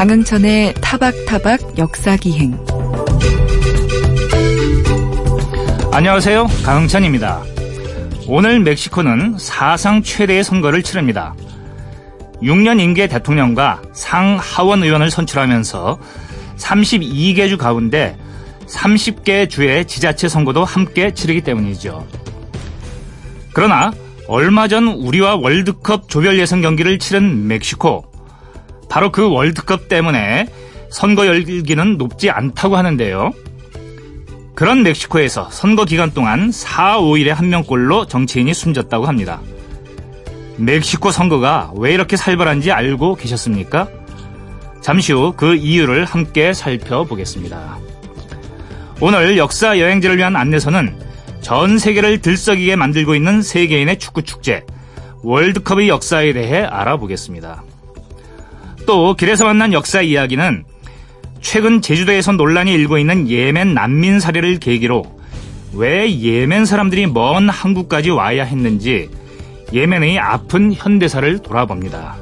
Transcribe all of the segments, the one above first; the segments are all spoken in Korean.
강흥천의 타박타박 역사기행 안녕하세요. 강흥천입니다. 오늘 멕시코는 사상 최대의 선거를 치릅니다. 6년 임기의 대통령과 상하원 의원을 선출하면서 32개 주 가운데 30개 주의 지자체 선거도 함께 치르기 때문이죠. 그러나 얼마 전 우리와 월드컵 조별 예선 경기를 치른 멕시코. 바로 그 월드컵 때문에 선거 열기는 높지 않다고 하는데요. 그런 멕시코에서 선거 기간 동안 4, 5일에 한 명꼴로 정치인이 숨졌다고 합니다. 멕시코 선거가 왜 이렇게 살벌한지 알고 계셨습니까? 잠시 후 그 이유를 함께 살펴보겠습니다. 오늘 역사 여행지를 위한 안내서는 전 세계를 들썩이게 만들고 있는 세계인의 축구 축제, 월드컵의 역사에 대해 알아보겠습니다. 또 길에서 만난 역사 이야기는 최근 제주도에서 논란이 일고 있는 예멘 난민 사례를 계기로 왜 예멘 사람들이 먼 한국까지 와야 했는지 예멘의 아픈 현대사를 돌아봅니다.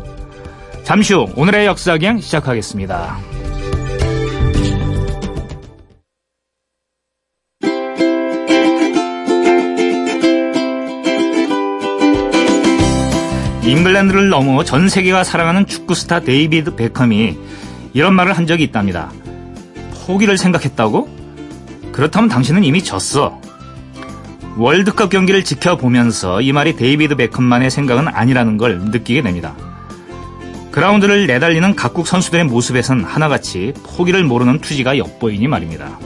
잠시 후 오늘의 역사기행 시작하겠습니다. 잉글랜드를 넘어 전 세계가 사랑하는 축구 스타 데이비드 베컴이 이런 말을 한 적이 있답니다. 포기를 생각했다고? 그렇다면 당신은 이미 졌어. 월드컵 경기를 지켜보면서 이 말이 데이비드 베컴만의 생각은 아니라는 걸 느끼게 됩니다. 그라운드를 내달리는 각국 선수들의 모습에선 하나같이 포기를 모르는 투지가 엿보이니 말입니다.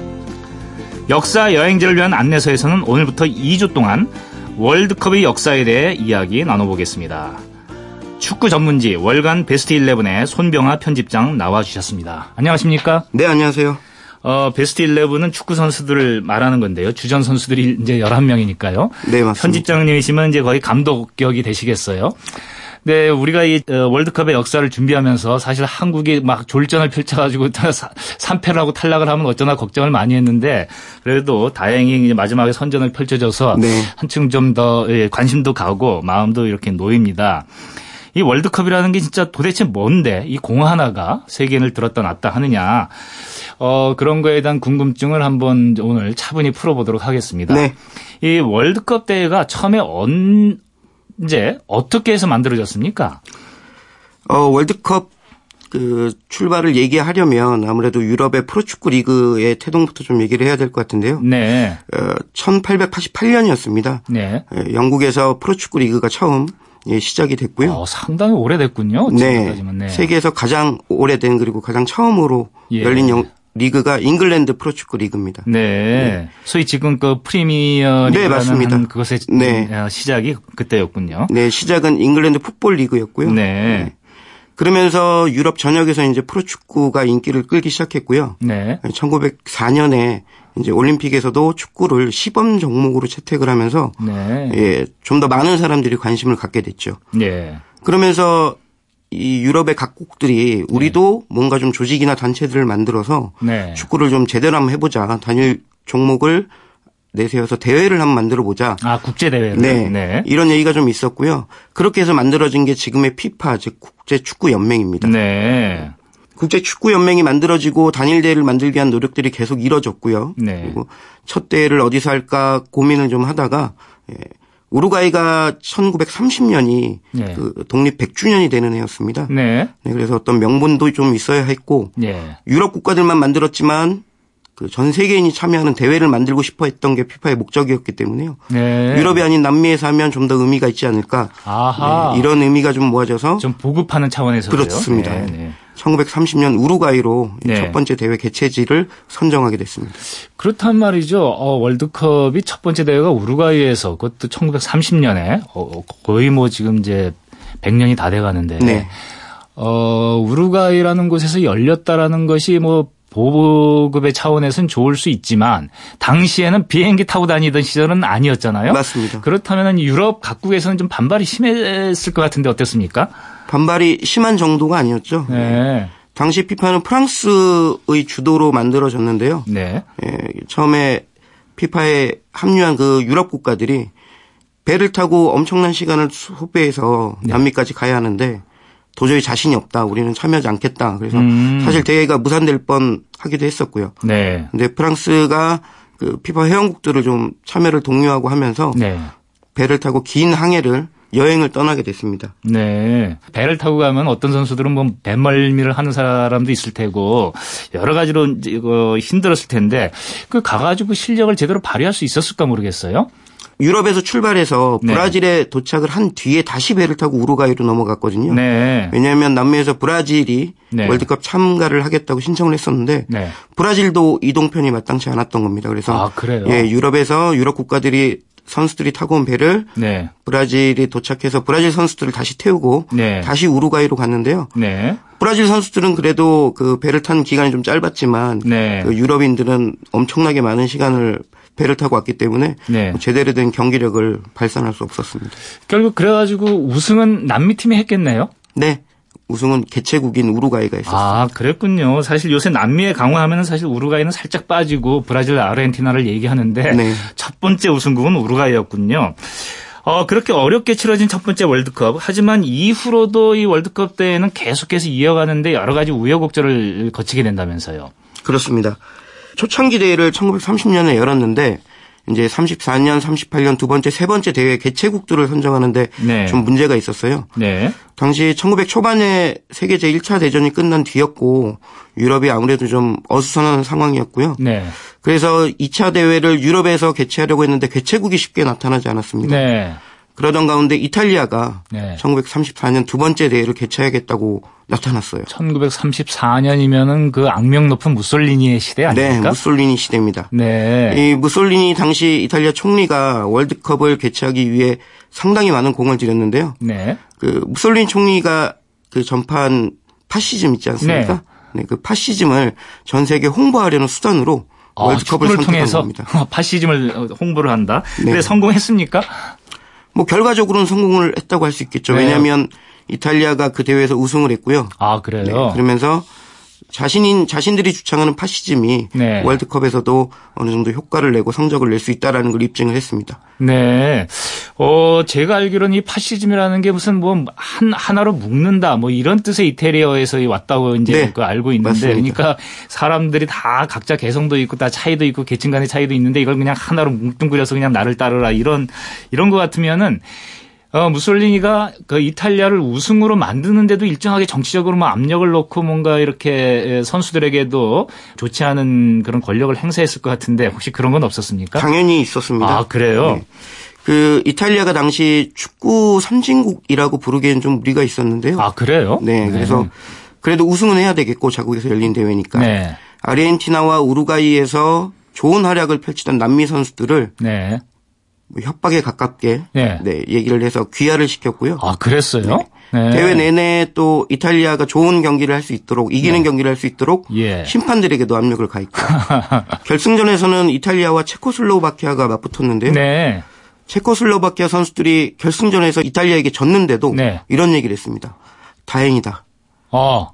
역사 여행자를 위한 안내서에서는 오늘부터 2주 동안 월드컵의 역사에 대해 이야기 나눠보겠습니다. 축구 전문지 월간 베스트 11의 손병아 편집장 나와주셨습니다. 안녕하십니까? 네, 안녕하세요. 어, 베스트 11은 축구 선수들을 말하는 건데요. 주전 선수들이 이제 11명이니까요. 네, 맞습니다. 편집장님이시면 이제 거의 감독격이 되시겠어요. 네, 우리가 이 어, 월드컵의 역사를 준비하면서 사실 한국이 막 졸전을 펼쳐가지고 3패를 하고 탈락을 하면 어쩌나 걱정을 많이 했는데 그래도 다행히 마지막에 선전을 펼쳐져서 네. 한층 좀더 예, 관심도 가고 마음도 이렇게 놓입니다. 이 월드컵이라는 게 진짜 도대체 뭔데 이 공 하나가 세계인을 들었다 놨다 하느냐 어 그런 거에 대한 궁금증을 한번 오늘 차분히 풀어보도록 하겠습니다. 네. 이 월드컵 대회가 처음에 언제 어떻게 해서 만들어졌습니까? 어, 월드컵 그 출발을 얘기하려면 아무래도 유럽의 프로축구 리그의 태동부터 좀 얘기를 해야 될 것 같은데요. 네, 어, 1888년이었습니다. 네. 영국에서 프로축구 리그가 처음 예, 시작이 됐고요. 어, 상당히 오래됐군요. 네. 지금까지만. 네. 세계에서 가장 오래된 그리고 가장 처음으로 예. 열린 영, 리그가 잉글랜드 프로축구 리그입니다. 네. 소위 지금 그 프리미어 네, 리그라는 맞습니다. 한 그것의 네. 어, 시작이 그때였군요. 네, 시작은 잉글랜드 풋볼 리그였고요. 네. 그러면서 유럽 전역에서 이제 프로축구가 인기를 끌기 시작했고요. 네. 1904년에 이제 올림픽에서도 축구를 시범 종목으로 채택을 하면서 네. 예, 좀 더 많은 사람들이 관심을 갖게 됐죠. 네. 그러면서 이 유럽의 각국들이 우리도 뭔가 좀 조직이나 단체들을 만들어서 네. 축구를 좀 제대로 한번 해보자. 단일 종목을 내세워서 대회를 한번 만들어 보자. 아, 국제 대회를. 네. 네. 이런 얘기가 좀 있었고요. 그렇게 해서 만들어진 게 지금의 피파, 즉 국제 축구 연맹입니다. 네. 국제축구연맹이 만들어지고 단일 대회를 만들기 위한 노력들이 계속 이뤄졌고요. 네. 그리고 첫 대회를 어디서 할까 고민을 좀 하다가 예, 우루과이가 1930년이 네. 그 독립 100주년이 되는 해였습니다. 네. 네, 그래서 어떤 명분도 좀 있어야 했고 네. 유럽 국가들만 만들었지만 그 전 세계인이 참여하는 대회를 만들고 싶어 했던 게 피파의 목적이었기 때문에요. 네. 유럽이 아닌 남미에서 하면 좀 더 의미가 있지 않을까. 아하. 네, 이런 의미가 좀 모아져서 좀 보급하는 차원에서 그렇습니다. 네, 네. 1930년 우루과이로 네. 첫 번째 대회 개최지를 선정하게 됐습니다. 그렇단 말이죠. 어, 월드컵이 첫 번째 대회가 우루과이에서 그것도 1930년에 어, 거의 뭐 지금 이제 100년이 다 돼가는데 네. 어, 우루과이라는 곳에서 열렸다라는 것이 뭐 보급의 차원에서는 좋을 수 있지만 당시에는 비행기 타고 다니던 시절은 아니었잖아요. 맞습니다. 그렇다면 유럽 각국에서는 좀 반발이 심했을 것 같은데 어땠습니까? 반발이 심한 정도가 아니었죠. 네. 당시 피파는 프랑스의 주도로 만들어졌는데요. 네. 예, 처음에 피파에 합류한 그 유럽 국가들이 배를 타고 엄청난 시간을 소비해서 네. 남미까지 가야 하는데 도저히 자신이 없다. 우리는 참여하지 않겠다. 그래서 음. 사실 대회가 무산될 뻔 하기도 했었고요. 네. 근데 프랑스가 그 피파 회원국들을 좀 참여를 독려하고 하면서 네. 배를 타고 긴 항해를 여행을 떠나게 됐습니다. 네. 배를 타고 가면 어떤 선수들은 뭐 배멀미를 하는 사람도 있을 테고 여러 가지로 이제 힘들었을 텐데 그 가가지고 실력을 제대로 발휘할 수 있었을까 모르겠어요. 유럽에서 출발해서 네. 브라질에 도착을 한 뒤에 다시 배를 타고 우루과이로 넘어갔거든요. 네. 왜냐하면 남미에서 브라질이 네. 월드컵 참가를 하겠다고 신청을 했었는데 네. 브라질도 이동편이 마땅치 않았던 겁니다. 그래서 아, 그래요? 예, 유럽에서 유럽 국가들이 선수들이 타고 온 배를 네. 브라질이 도착해서 브라질 선수들을 다시 태우고 네. 다시 우루과이로 갔는데요. 네. 브라질 선수들은 그래도 그 배를 탄 기간이 좀 짧았지만 네. 그 유럽인들은 엄청나게 많은 시간을 배를 타고 왔기 때문에 네. 뭐 제대로 된 경기력을 발산할 수 없었습니다. 결국 그래가지고 우승은 남미 팀이 했겠네요. 네. 우승은 개최국인 우루과이가 했었어요. 아, 그랬군요. 사실 요새 남미에 강화하면 사실 우루과이는 살짝 빠지고 브라질, 아르헨티나를 얘기하는데 네. 첫 번째 우승국은 우루과이였군요. 어, 그렇게 어렵게 치러진 첫 번째 월드컵. 하지만 이후로도 이 월드컵 때에는 계속해서 이어가는데 여러 가지 우여곡절을 거치게 된다면서요. 그렇습니다. 초창기 대회를 1930년에 열었는데 이제 34년, 38년 두 번째, 세 번째 대회 개최국들을 선정하는데 네. 좀 문제가 있었어요. 네. 당시 1900 초반에 세계 제1차 대전이 끝난 뒤였고 유럽이 아무래도 좀 어수선한 상황이었고요. 네. 그래서 2차 대회를 유럽에서 개최하려고 했는데 개최국이 쉽게 나타나지 않았습니다. 네. 그러던 가운데 이탈리아가 네. 1934년 두 번째 대회를 개최하겠다고 나타났어요. 1934년이면은 그 악명 높은 무솔리니의 시대 네, 아닙니까? 무솔리니 시대입니다. 네. 이 무솔리니 당시 이탈리아 총리가 월드컵을 개최하기 위해 상당히 많은 공을 들였는데요. 네. 그 무솔리니 총리가 그 전파한 파시즘 있지 않습니까? 네. 그 파시즘을 전 세계 홍보하려는 수단으로 아, 월드컵을 선택한 통해서 겁니다. 파시즘을 홍보를 한다. 네. 근데 성공했습니까? 뭐 결과적으로는 성공을 했다고 할 수 있겠죠. 네. 왜냐하면 이탈리아가 그 대회에서 우승을 했고요. 아, 네, 그래요? 그러면서 자신인 자신들이 주창하는 파시즘이 네. 월드컵에서도 어느 정도 효과를 내고 성적을 낼 수 있다라는 걸 입증을 했습니다. 네. 어, 제가 알기로는 이 파시즘이라는 게 무슨 뭐 한, 하나로 묶는다 뭐 이런 뜻의 이태리어에서 왔다고 이제 네. 그 알고 있는데 맞습니다. 그러니까 사람들이 다 각자 개성도 있고 다 차이도 있고 계층 간의 차이도 있는데 이걸 그냥 하나로 뭉뚱그려서 그냥 나를 따르라 이런 이런 것 같으면은 어, 무솔리니가 그 이탈리아를 우승으로 만드는데도 일정하게 정치적으로 뭐 압력을 넣고 뭔가 이렇게 선수들에게도 좋지 않은 그런 권력을 행사했을 것 같은데 혹시 그런 건 없었습니까? 당연히 있었습니다. 아, 그래요? 네. 그 이탈리아가 당시 축구 선진국이라고 부르기에는 좀 무리가 있었는데요. 아, 그래요? 네, 그래서 그래도 우승은 해야 되겠고 자국에서 열린 대회니까. 네. 아르헨티나와 우루과이에서 좋은 활약을 펼치던 남미 선수들을 네. 뭐 협박에 가깝게 네. 네, 얘기를 해서 귀화를 시켰고요. 아, 그랬어요? 네. 대회 내내 또 이탈리아가 좋은 경기를 할 수 있도록 이기는 경기를 할 수 있도록 예. 심판들에게도 압력을 가했고 결승전에서는 이탈리아와 체코슬로바키아가 맞붙었는데요. 네. 체코슬로바키아 선수들이 결승전에서 이탈리아에게 졌는데도 네. 이런 얘기를 했습니다. 다행이다. 어.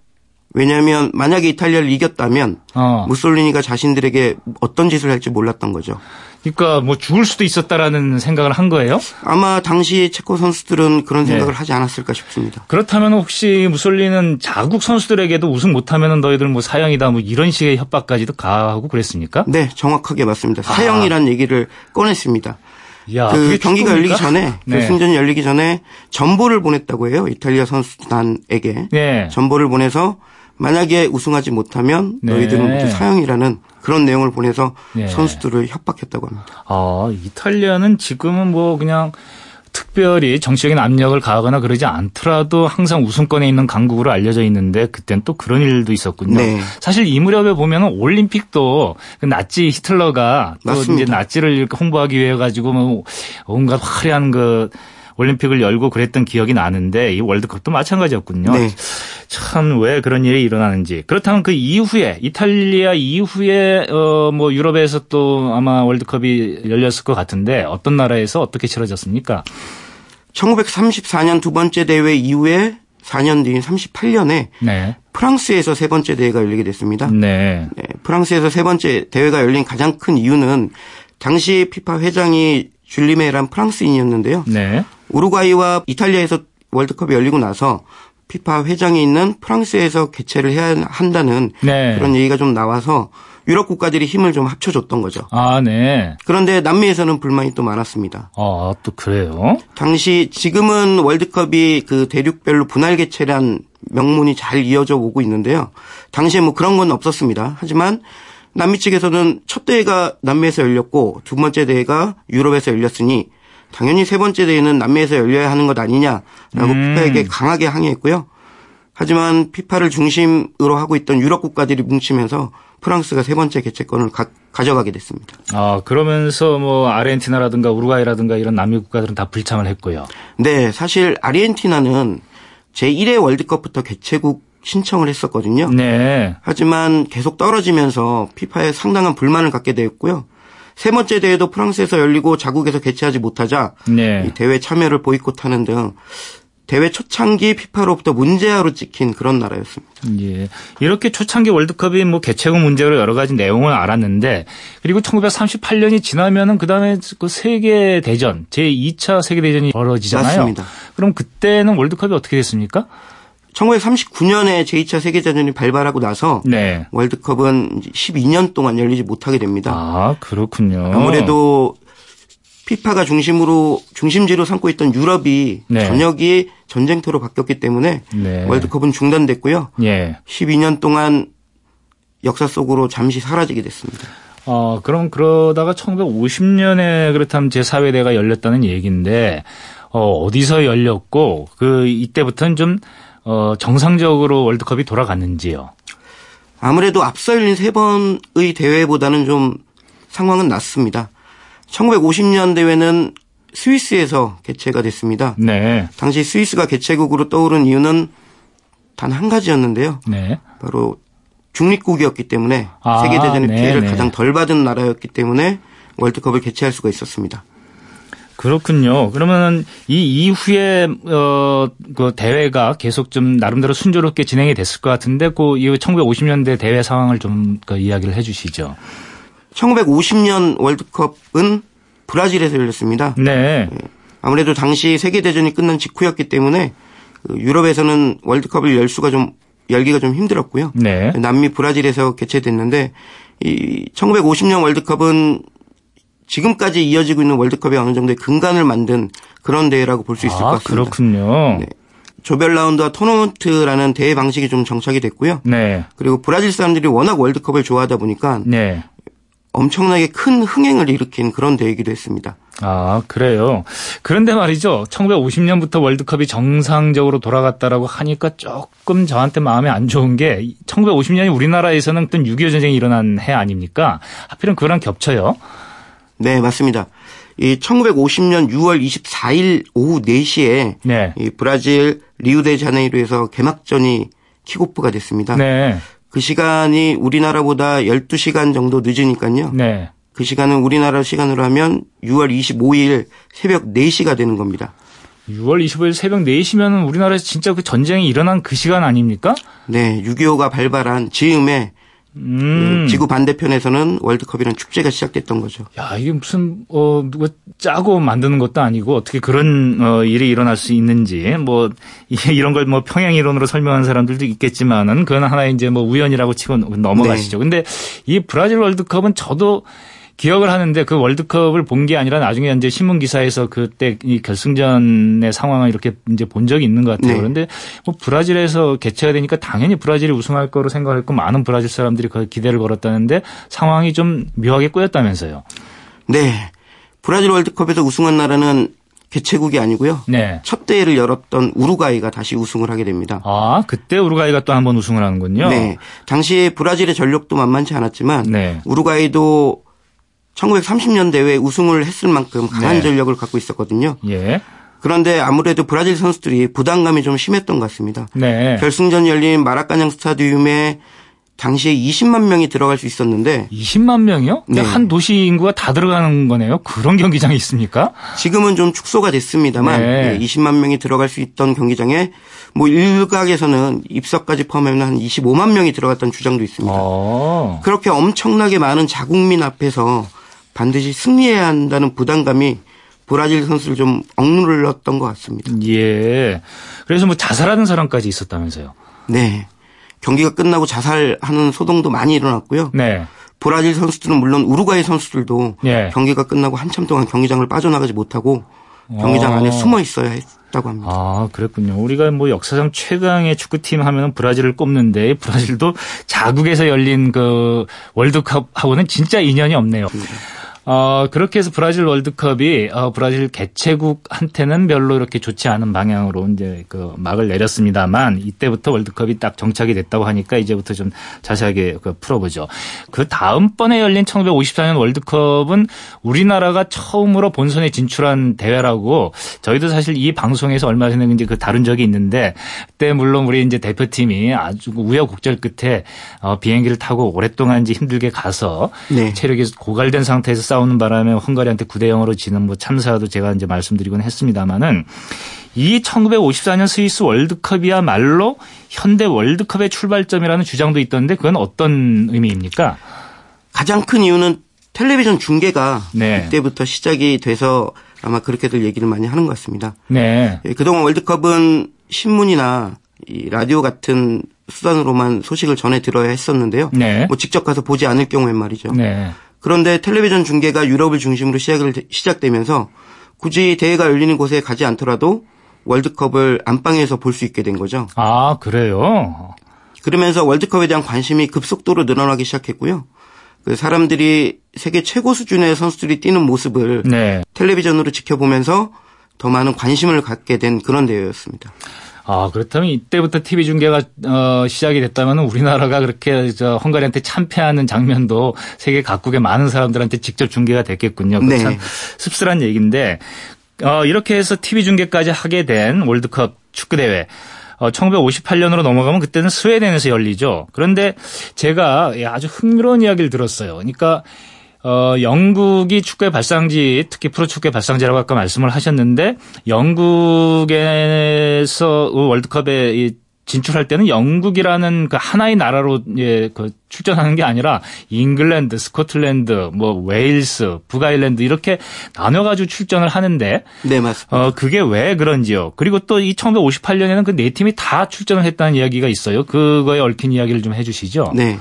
왜냐하면 만약에 이탈리아를 이겼다면 어. 무솔리니가 자신들에게 어떤 짓을 할지 몰랐던 거죠. 그러니까 뭐 죽을 수도 있었다라는 생각을 한 거예요? 아마 당시 체코 선수들은 그런 네. 생각을 하지 않았을까 싶습니다. 그렇다면 혹시 무솔리는 자국 선수들에게도 우승 못하면은 너희들 뭐 사형이다 뭐 이런 식의 협박까지도 가하고 그랬습니까? 네, 정확하게 맞습니다. 아. 사형이라는 얘기를 꺼냈습니다. 야, 그 경기가? 열리기 전에 네. 결승전이 열리기 전에 전보를 보냈다고 해요. 이탈리아 선수단에게 네. 전보를 보내서 만약에 우승하지 못하면 네. 너희들은 모두 사형이라는 그런 내용을 보내서 네. 선수들을 협박했다고 합니다. 아, 이탈리아는 지금은 뭐 그냥 특별히 정치적인 압력을 가하거나 그러지 않더라도 항상 우승권에 있는 강국으로 알려져 있는데 그땐 또 그런 일도 있었군요. 네. 사실 이 무렵에 보면은 올림픽도 그 나치 히틀러가 또 맞습니다. 이제 나치를 홍보하기 위해 가지고 뭐 온갖 화려한 그 올림픽을 열고 그랬던 기억이 나는데 이 월드컵도 마찬가지였군요. 네. 참왜 그런 일이 일어나는지. 그렇다면 그 이후에 이탈리아 이후에 어 뭐 유럽에서 또 아마 월드컵이 열렸을 것 같은데 어떤 나라에서 어떻게 치러졌습니까? 1934년 두 번째 대회 이후에 4년 뒤인 38년에 네. 프랑스에서 세 번째 대회가 열리게 됐습니다. 네. 네, 프랑스에서 세 번째 대회가 열린 가장 큰 이유는 당시 피파 회장이 줄리메란 프랑스인이었는데요. 네. 우루과이와 이탈리아에서 월드컵이 열리고 나서 피파 회장이 있는 프랑스에서 개최를 해야 한다는 네. 그런 얘기가 좀 나와서 유럽 국가들이 힘을 좀 합쳐줬던 거죠. 아, 네. 그런데 남미에서는 불만이 또 많았습니다. 아, 또 그래요? 당시 지금은 월드컵이 그 대륙별로 분할 개최란 명문이 잘 이어져 오고 있는데요. 당시에 뭐 그런 건 없었습니다. 하지만 남미 측에서는 첫 대회가 남미에서 열렸고 두 번째 대회가 유럽에서 열렸으니 당연히 세 번째 대회는 남미에서 열려야 하는 것 아니냐라고 음. 피파에게 강하게 항의했고요. 하지만 피파를 중심으로 하고 있던 유럽 국가들이 뭉치면서 프랑스가 세 번째 개최권을 가, 져가게 됐습니다. 아, 그러면서 뭐 아르헨티나라든가 우루과이라든가 이런 남미 국가들은 다 불참을 했고요. 네, 사실 아르헨티나는 제 1회 월드컵부터 개최국 신청을 했었거든요. 네. 하지만 계속 떨어지면서 피파에 상당한 불만을 갖게 되었고요. 세 번째 대회도 프랑스에서 열리고 자국에서 개최하지 못하자 네. 이 대회 참여를 보이콧하는 등 대회 초창기 피파로부터 문제아로 찍힌 그런 나라였습니다. 예. 이렇게 초창기 월드컵이 뭐 개최국 문제로 여러 가지 내용을 알았는데 그리고 1938년이 지나면은 그다음에 그 세계 대전 제 2차 세계 대전이 벌어지잖아요. 맞습니다. 그럼 그때는 월드컵이 어떻게 됐습니까? 1939년에 제2차 세계대전이 발발하고 나서 네. 월드컵은 12년 동안 열리지 못하게 됩니다. 아, 그렇군요. 아무래도 피파가 중심으로 중심지로 삼고 있던 유럽이 네. 전역이 전쟁터로 바뀌었기 때문에 네. 월드컵은 중단됐고요. 예. 12년 동안 역사 속으로 잠시 사라지게 됐습니다. 어, 그럼 그러다가 1950년에 그렇다면 제4회대가 열렸다는 얘기인데 어, 어디서 열렸고 그 이때부터는 좀 어, 정상적으로 월드컵이 돌아갔는지요. 아무래도 앞서 열린 세 번의 대회보다는 좀 상황은 낫습니다. 1950년 대회는 스위스에서 개최가 됐습니다. 네. 당시 스위스가 개최국으로 떠오른 이유는 단 한 가지였는데요. 네. 바로 중립국이었기 때문에 아, 세계대전의 네, 피해를 네. 가장 덜 받은 나라였기 때문에 월드컵을 개최할 수가 있었습니다. 그렇군요. 그러면 이 이후에 어 그 대회가 계속 좀 나름대로 순조롭게 진행이 됐을 것 같은데 그 이후 1950년대 대회 상황을 좀 그 이야기를 해 주시죠. 1950년 월드컵은 브라질에서 열렸습니다. 네. 아무래도 당시 세계 대전이 끝난 직후였기 때문에 그 유럽에서는 월드컵을 열 수가 좀 열기가 좀 힘들었고요. 네. 남미 브라질에서 개최됐는데 이 1950년 월드컵은 지금까지 이어지고 있는 월드컵에 어느 정도의 근간을 만든 그런 대회라고 볼 수 있을 것 아, 같습니다. 그렇군요. 네. 조별 라운드와 토너먼트라는 대회 방식이 좀 정착이 됐고요. 네. 그리고 브라질 사람들이 워낙 월드컵을 좋아하다 보니까 네. 엄청나게 큰 흥행을 일으킨 그런 대회이기도 했습니다. 아, 그래요. 그런데 말이죠. 1950년부터 월드컵이 정상적으로 돌아갔다라고 하니까 조금 저한테 마음에 안 좋은 게 1950년이 우리나라에서는 어떤 6.25 전쟁이 일어난 해 아닙니까? 하필은 그거랑 겹쳐요. 네, 맞습니다. 이 1950년 6월 24일 오후 4시에 네. 이 브라질 리우데자네이루에서 개막전이 킥오프가 됐습니다. 네. 그 시간이 우리나라보다 12시간 정도 늦으니까요. 네. 그 시간은 우리나라 시간으로 하면 6월 25일 새벽 4시가 되는 겁니다. 6월 25일 새벽 4시면 우리나라에서 진짜 그 전쟁이 일어난 그 시간 아닙니까? 네, 6.25가 발발한 즈음에 음. 지구 반대편에서는 월드컵이라는 축제가 시작됐던 거죠. 야, 이게 무슨, 어, 누가 짜고 만드는 것도 아니고 어떻게 그런, 어, 일이 일어날 수 있는지, 뭐, 이- 이런 걸 뭐 평행 이론으로 설명한 사람들도 있겠지만은 그건 하나의 이제 뭐 우연이라고 치고 넘어가시죠. 근데 이 브라질 월드컵은 저도 기억을 하는데 그 월드컵을 본 게 아니라 나중에 이제 신문 기사에서 그때 이 결승전의 상황을 이렇게 이제 본 적이 있는 것 같아요. 네. 그런데 뭐 브라질에서 개최가 되니까 당연히 브라질이 우승할 거로 생각했고 많은 브라질 사람들이 그 기대를 걸었다는데 상황이 좀 묘하게 꼬였다면서요. 네. 브라질 월드컵에서 우승한 나라는 개최국이 아니고요. 네. 첫 대회를 열었던 우루과이가 다시 우승을 하게 됩니다. 아, 그때 우루과이가 또 한 번 우승을 하는군요. 네. 당시 브라질의 전력도 만만치 않았지만 네. 우루과이도 1930년 대회 우승을 했을 만큼 강한 네. 전력을 갖고 있었거든요. 예. 그런데 아무래도 브라질 선수들이 부담감이 좀 심했던 것 같습니다. 네. 결승전 열린 마라카냥 스타디움에 당시에 20만 명이 들어갈 수 있었는데 20만 명이요? 네. 한 도시 인구가 다 들어가는 거네요. 그런 경기장이 있습니까? 지금은 좀 축소가 됐습니다만 네. 예, 20만 명이 들어갈 수 있던 경기장에 뭐 일각에서는 입석까지 포함하면 한 25만 명이 들어갔다는 주장도 있습니다. 어. 그렇게 엄청나게 많은 자국민 앞에서 반드시 승리해야 한다는 부담감이 브라질 선수를 좀 억눌렀던 것 같습니다. 예. 그래서 뭐 자살하는 사람까지 있었다면서요. 네. 경기가 끝나고 자살하는 소동도 많이 일어났고요. 네. 브라질 선수들은 물론 우루과이 선수들도 예. 경기가 끝나고 한참 동안 경기장을 빠져나가지 못하고 경기장 어. 안에 숨어 있어야 했다고 합니다. 아, 그랬군요. 우리가 뭐 역사상 최강의 축구팀 하면은 브라질을 꼽는데 브라질도 자국에서 열린 그 월드컵하고는 진짜 인연이 없네요. 어, 그렇게 해서 브라질 월드컵이 어, 브라질 개최국한테는 별로 이렇게 좋지 않은 방향으로 이제 그 막을 내렸습니다만 이때부터 월드컵이 딱 정착이 됐다고 하니까 이제부터 좀 자세하게 그 풀어보죠. 그 다음번에 열린 1954년 월드컵은 우리나라가 처음으로 본선에 진출한 대회라고 저희도 사실 이 방송에서 얼마 전에 이제 그 다룬 적이 있는데 그때 물론 우리 이제 대표팀이 아주 우여곡절 끝에 어, 비행기를 타고 오랫동안 이제 힘들게 가서 네. 체력이 고갈된 상태에서 싸 우는 바람에 헝가리한테 9대 0으로 지는 뭐 참사도 제가 이제 말씀드리곤 했습니다마는 이 1954년 스위스 월드컵이야말로 현대 월드컵의 출발점이라는 주장도 있던데 그건 어떤 의미입니까? 가장 큰 이유는 텔레비전 중계가 네. 이때부터 시작이 돼서 아마 그렇게들 얘기를 많이 하는 것 같습니다. 네. 예, 그동안 월드컵은 신문이나 이 라디오 같은 수단으로만 소식을 전해 들어야 했었는데요. 네. 뭐 직접 가서 보지 않을 경우엔 말이죠. 네. 그런데 텔레비전 중계가 유럽을 중심으로 시작을 시작되면서 굳이 대회가 열리는 곳에 가지 않더라도 월드컵을 안방에서 볼 수 있게 된 거죠. 아, 그래요? 그러면서 월드컵에 대한 관심이 급속도로 늘어나기 시작했고요. 그 사람들이 세계 최고 수준의 선수들이 뛰는 모습을 네. 텔레비전으로 지켜보면서 더 많은 관심을 갖게 된 그런 대회였습니다. 아, 그렇다면 이때부터 TV 중계가 어, 시작이 됐다면 우리나라가 그렇게 저 헝가리한테 참패하는 장면도 세계 각국의 많은 사람들한테 직접 중계가 됐겠군요. 네. 참 씁쓸한 얘기인데 어, 이렇게 해서 TV 중계까지 하게 된 월드컵 축구 대회. 어, 1958년으로 넘어가면 그때는 스웨덴에서 열리죠. 그런데 제가 예, 아주 흥미로운 이야기를 들었어요. 그러니까 어, 영국이 축구의 발상지, 특히 프로 축구의 발상지라고 아까 말씀을 하셨는데, 영국에서 월드컵에 이 진출할 때는 영국이라는 그 하나의 나라로 예, 그 출전하는 게 아니라 잉글랜드, 스코틀랜드, 뭐 웨일스, 북아일랜드 이렇게 나눠가지고 출전을 하는데 네, 맞습니다. 어, 그게 왜 그런지요. 그리고 또 이 1958년에는 그 네 팀이 다 출전을 했다는 이야기가 있어요. 그거에 얽힌 이야기를 좀 해주시죠. 네.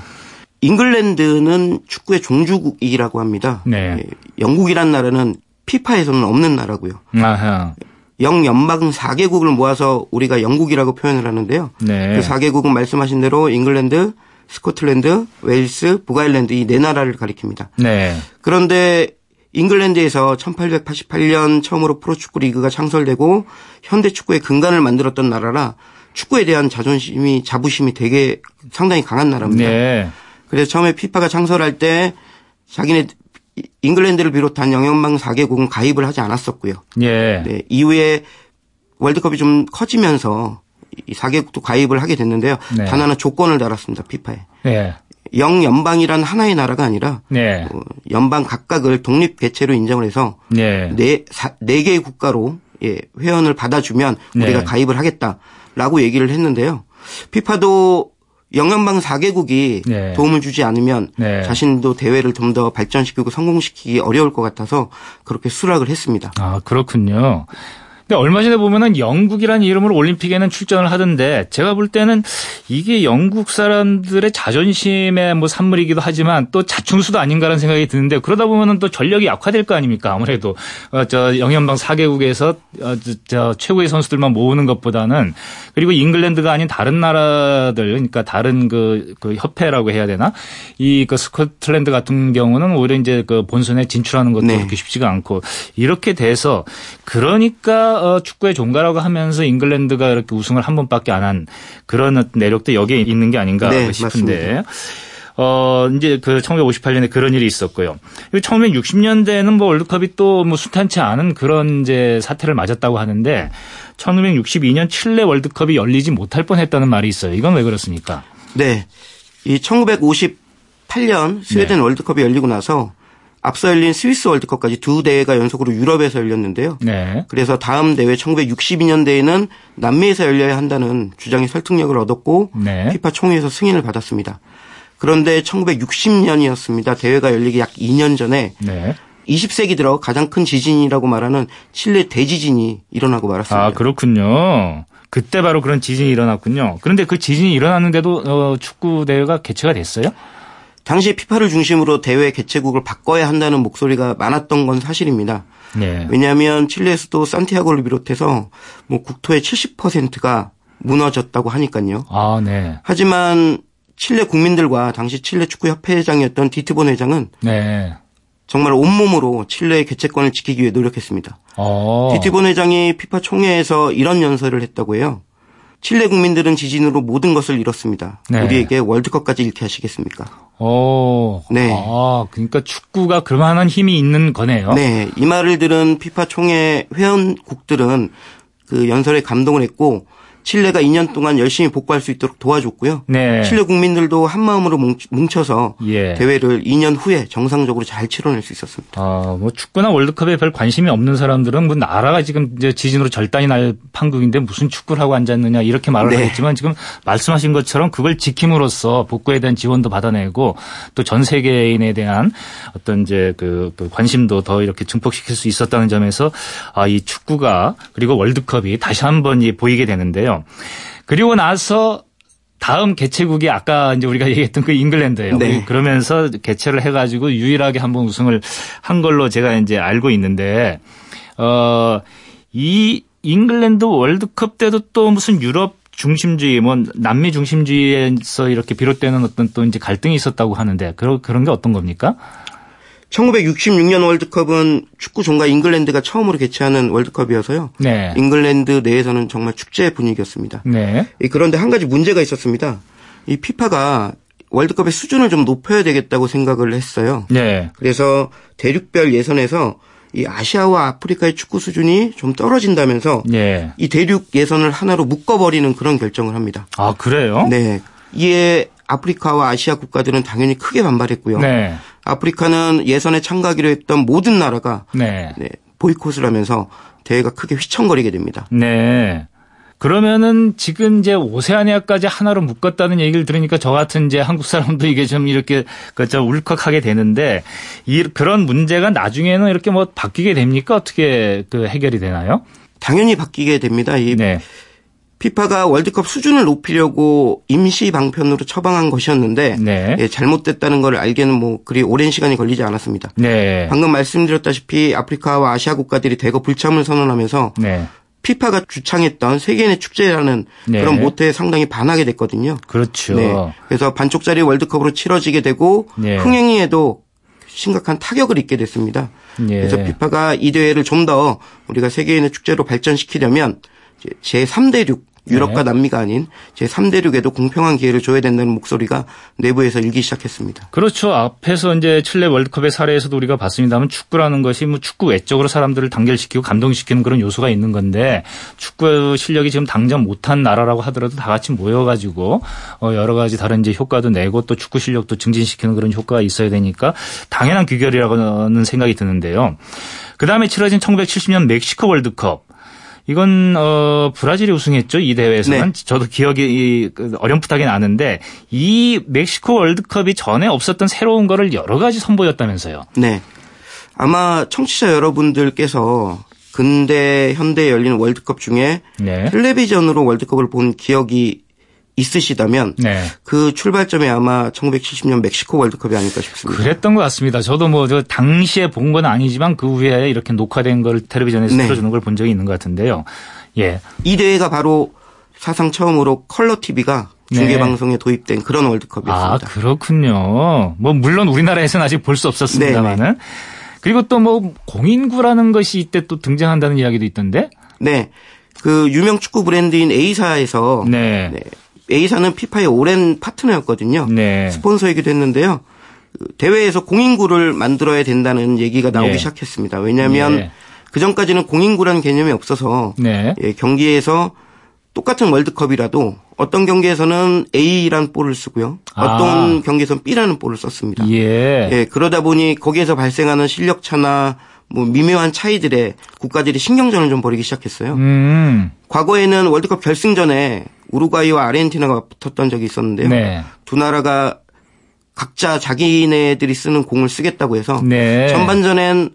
잉글랜드는 축구의 종주국이라고 합니다. 네. 예, 영국이란 나라는 피파에서는 없는 나라고요. 아하. 영연방 4개국을 모아서 우리가 영국이라고 표현을 하는데요. 네. 그 4개국은 말씀하신 대로 잉글랜드, 스코틀랜드, 웨일스, 북아일랜드 이 네 나라를 가리킵니다. 네. 그런데 잉글랜드에서 1888년 처음으로 프로축구 리그가 창설되고 현대 축구의 근간을 만들었던 나라라 축구에 대한 자존심이 자부심이 되게 상당히 강한 나라입니다. 네. 그래서 처음에 피파가 창설할 때 자기네 잉글랜드를 비롯한 영연방 4개국은 가입을 하지 않았었고요. 예. 네, 이후에 월드컵이 좀 커지면서 이 4개국도 가입을 하게 됐는데요. 네. 단 하나 조건을 달았습니다. 피파에. 네. 영연방이란 하나의 나라가 아니라 네. 어, 연방 각각을 독립 개체로 인정을 해서 네. 네, 사, 네 개의 국가로 예, 회원을 받아주면 우리가 네. 가입을 하겠다라고 얘기를 했는데요. 피파도 영연방 4개국이 네. 도움을 주지 않으면 네. 자신도 대회를 좀 더 발전시키고 성공시키기 어려울 것 같아서 그렇게 수락을 했습니다. 아, 그렇군요. 근데 얼마 전에 보면은 영국이라는 이름으로 올림픽에는 출전을 하던데 제가 볼 때는 이게 영국 사람들의 자존심의 뭐 산물이기도 하지만 또 자충수도 아닌가라는 생각이 드는데 그러다 보면은 또 전력이 약화될 거 아닙니까? 아무래도 어, 저 영연방 4개국에서 어, 저, 저 최고의 선수들만 모으는 것보다는 그리고 잉글랜드가 아닌 다른 나라들 그러니까 다른 그, 그 협회라고 해야 되나? 이 그 스코틀랜드 같은 경우는 오히려 이제 그 본선에 진출하는 것도 네. 그렇게 쉽지가 않고 이렇게 돼서 그러니까 어, 축구의 종가라고 하면서 잉글랜드가 이렇게 우승을 한 번밖에 안 한 그런 내력도 여기에 있는 게 아닌가 네, 싶은데 어 이제 그 1958년에 그런 일이 있었고요. 그리고 1960년대에는 뭐 월드컵이 또뭐 순탄치 않은 그런 이제 사태를 맞았다고 하는데 1962년 칠레 월드컵이 열리지 못할 뻔 했다는 말이 있어요. 이건 왜 그렇습니까? 네. 이 1958년 스웨덴 네. 월드컵이 열리고 나서 앞서 열린 스위스 월드컵까지 두 대회가 연속으로 유럽에서 열렸는데요. 네. 그래서 다음 대회 1962년대에는 남미에서 열려야 한다는 주장이 설득력을 얻었고 네. 피파 총회에서 승인을 받았습니다. 그런데 1960년이었습니다. 대회가 열리기 약 2년 전에 네. 20세기 들어 가장 큰 지진이라고 말하는 칠레 대지진이 일어나고 말았습니다. 아, 그렇군요. 그때 바로 그런 지진이 일어났군요. 그런데 그 지진이 일어났는데도 어, 축구 대회가 개최가 됐어요? 당시 피파를 중심으로 대회 개최국을 바꿔야 한다는 목소리가 많았던 건 사실입니다. 네. 왜냐하면 칠레 수도 산티아고를 비롯해서 뭐 국토의 70%가 무너졌다고 하니까요. 아, 네. 하지만 칠레 국민들과 당시 칠레 축구 협회장이었던 디트본 회장은 네. 정말 온몸으로 칠레의 개최권을 지키기 위해 노력했습니다. 어. 디트본 회장이 피파 총회에서 이런 연설을 했다고 해요. 칠레 국민들은 지진으로 모든 것을 잃었습니다. 네. 우리에게 월드컵까지 잃게 하시겠습니까? 어. 네. 아, 그러니까 축구가 그만한 힘이 있는 거네요. 네, 이 말을 들은 피파 총회 회원국들은 그 연설에 감동을 했고 칠레가 2년 동안 열심히 복구할 수 있도록 도와줬고요. 네. 칠레 국민들도 한 마음으로 뭉쳐서 예. 대회를 2년 후에 정상적으로 잘 치러낼 수 있었습니다. 아, 뭐 축구나 월드컵에 별 관심이 없는 사람들은 뭐 나라가 지금 이제 지진으로 절단이 날 판국인데 무슨 축구를 하고 앉았느냐 이렇게 말을 네. 하겠지만 지금 말씀하신 것처럼 그걸 지킴으로써 복구에 대한 지원도 받아내고 또 전 세계인에 대한 어떤 이제 그, 그 관심도 더 이렇게 증폭시킬 수 있었다는 점에서 아, 이 축구가 그리고 월드컵이 다시 한번 이 보이게 되는데요. 그리고 나서 다음 개최국이 아까 이제 우리가 얘기했던 그 잉글랜드예요. 네. 그러면서 개최를 해가지고 유일하게 한 번 우승을 한 걸로 제가 이제 알고 있는데 어이 잉글랜드 월드컵 때도 또 무슨 유럽 중심주의, 뭐 남미 중심주의에서 이렇게 비롯되는 어떤 또 이제 갈등이 있었다고 하는데 그런 그런 게 어떤 겁니까? 1966년 월드컵은 축구 종가 잉글랜드가 처음으로 개최하는 월드컵이어서요. 네. 잉글랜드 내에서는 정말 축제 분위기였습니다. 네. 이 그런데 한 가지 문제가 있었습니다. 이 피파가 월드컵의 수준을 좀 높여야 되겠다고 생각을 했어요. 네. 그래서 대륙별 예선에서 이 아시아와 아프리카의 축구 수준이 좀 떨어진다면서 네. 이 대륙 예선을 하나로 묶어버리는 그런 결정을 합니다. 아 그래요? 네. 이에 아프리카와 아시아 국가들은 당연히 크게 반발했고요. 네. 아프리카는 예선에 참가하기로 했던 모든 나라가 네. 네, 보이콧을 하면서 대회가 크게 휘청거리게 됩니다. 네. 그러면은 지금 이제 오세아니아까지 하나로 묶었다는 얘기를 들으니까 저 같은 이제 한국 사람도 이게 좀 이렇게 그저 울컥하게 되는데 이 그런 문제가 나중에는 이렇게 뭐 바뀌게 됩니까? 어떻게 그 해결이 되나요? 당연히 바뀌게 됩니다. 이 네. 피파가 월드컵 수준을 높이려고 임시 방편으로 처방한 것이었는데 네. 예, 잘못됐다는 걸 알게는 뭐 그리 오랜 시간이 걸리지 않았습니다. 네. 방금 말씀드렸다시피 아프리카와 아시아 국가들이 대거 불참을 선언하면서 네. 피파가 주창했던 세계인의 축제라는 네. 그런 모태에 상당히 반하게 됐거든요. 그렇죠. 네. 그래서 반쪽짜리 월드컵으로 치러지게 되고 네. 흥행에도 심각한 타격을 입게 됐습니다. 예. 그래서 피파가 이 대회를 좀 더 우리가 세계인의 축제로 발전시키려면 제 3대륙 유럽과 네. 남미가 아닌 제 3대륙에도 공평한 기회를 줘야 된다는 목소리가 내부에서 일기 시작했습니다. 그렇죠. 앞에서 이제 칠레 월드컵의 사례에서도 우리가 봤습니다만 축구라는 것이 뭐 축구 외적으로 사람들을 단결시키고 감동시키는 그런 요소가 있는 건데 축구 실력이 지금 당장 못한 나라라고 하더라도 다 같이 모여가지고 어 여러 가지 다른 이제 효과도 내고 또 축구 실력도 증진시키는 그런 효과가 있어야 되니까 당연한 귀결이라고는 생각이 드는데요. 그 다음에 치러진 1970년 멕시코 월드컵. 이건 어 브라질이 우승했죠 이 대회에서는 네. 저도 기억이 이, 그, 어렴풋하게 나는데 이 멕시코 월드컵이 전에 없었던 새로운 거를 여러 가지 선보였다면서요. 네. 아마 청취자 여러분들께서 근대 현대에 열리는 월드컵 중에 네. 텔레비전으로 월드컵을 본 기억이 있으시다면 네. 그 출발점이 아마 1970년 멕시코 월드컵이 아닐까 싶습니다. 그랬던 것 같습니다. 저도 뭐 저 당시에 본 건 아니지만 그 후에 이렇게 녹화된 걸 텔레비전에서 네. 틀어주는 걸 본 적이 있는 것 같은데요. 예. 이 대회가 바로 사상 처음으로 컬러 TV가 중계 네. 방송에 도입된 그런 아, 월드컵이었습니다. 그렇군요. 뭐 물론 우리나라에서는 아직 볼 수 없었습니다만은 그리고 또 뭐 공인구라는 것이 이때 또 등장한다는 이야기도 있던데. 네. 그 유명 축구 브랜드인 A사에서 네. 네. A사는 피파의 오랜 파트너였거든요. 네. 스폰서이기도 했는데요. 그 대회에서 공인구를 만들어야 된다는 얘기가 나오기 예. 시작했습니다. 왜냐하면 예. 그 전까지는 공인구라는 개념이 없어서 네. 예, 경기에서 똑같은 월드컵이라도 어떤 경기에서는 A라는 볼을 쓰고요. 어떤 아. 경기에서는 B라는 볼을 썼습니다. 예. 예, 그러다 보니 거기에서 발생하는 실력 차나 뭐 미묘한 차이들에 국가들이 신경전을 좀 벌이기 시작했어요. 음. 과거에는 월드컵 결승전에 우루과이와 아르헨티나가 붙었던 적이 있었는데요. 네. 두 나라가 각자 자기네들이 쓰는 공을 쓰겠다고 해서 네. 전반전엔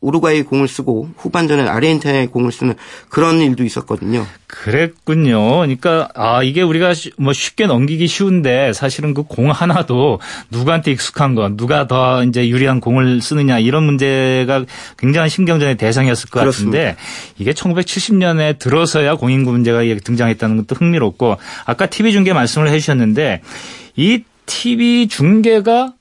우루과이 공을 쓰고 후반전에 아르헨티나의 공을 쓰는 그런 일도 있었거든요. 그랬군요. 그러니까 아 이게 우리가 뭐 쉽게 넘기기 쉬운데 사실은 그 공 하나도 누구한테 익숙한 건 누가 더 이제 유리한 공을 쓰느냐 이런 문제가 굉장한 신경전의 대상이었을 것 그렇습니다. 같은데 이게 1970년에 들어서야 공인구 문제가 등장했다는 것도 흥미롭고 아까 TV 중계 말씀을 해주셨는데 이 TV 중계가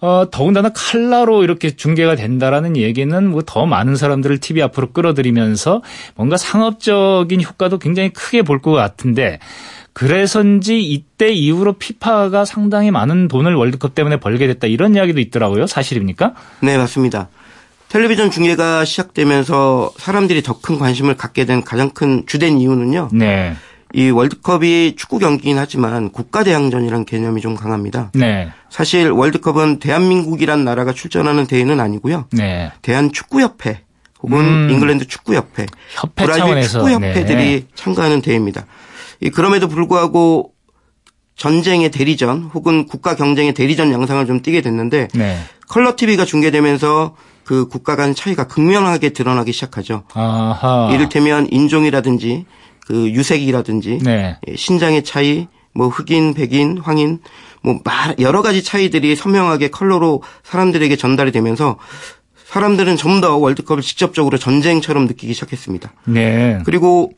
어, 더군다나 칼라로 이렇게 중계가 된다라는 얘기는 뭐 더 많은 사람들을 TV 앞으로 끌어들이면서 뭔가 상업적인 효과도 굉장히 크게 볼 것 같은데 그래서인지 이때 이후로 피파가 상당히 많은 돈을 월드컵 때문에 벌게 됐다 이런 이야기도 있더라고요. 사실입니까? 네, 맞습니다. 텔레비전 중계가 시작되면서 사람들이 더 큰 관심을 갖게 된 가장 큰 주된 이유는요. 네. 이 월드컵이 축구 경기긴 하지만 국가대항전이라는 개념이 좀 강합니다. 네. 사실 월드컵은 대한민국이란 나라가 출전하는 대회는 아니고요. 네. 대한축구협회 혹은 음. 잉글랜드 축구협회, 협회 브라질 차원에서 축구협회들이 네. 참가하는 대회입니다. 이 그럼에도 불구하고 전쟁의 대리전 혹은 국가 경쟁의 대리전 양상을 좀 띠게 됐는데 네. 컬러 TV가 중계되면서 그 국가 간 차이가 극명하게 드러나기 시작하죠. 아하. 이를테면 인종이라든지 그 유색이라든지 네. 예, 신장의 차이, 뭐 흑인, 백인, 황인, 뭐 말- 여러 가지 차이들이 선명하게 컬러로 사람들에게 전달이 되면서 사람들은 좀 더 월드컵을 직접적으로 전쟁처럼 느끼기 시작했습니다. 네. 그리고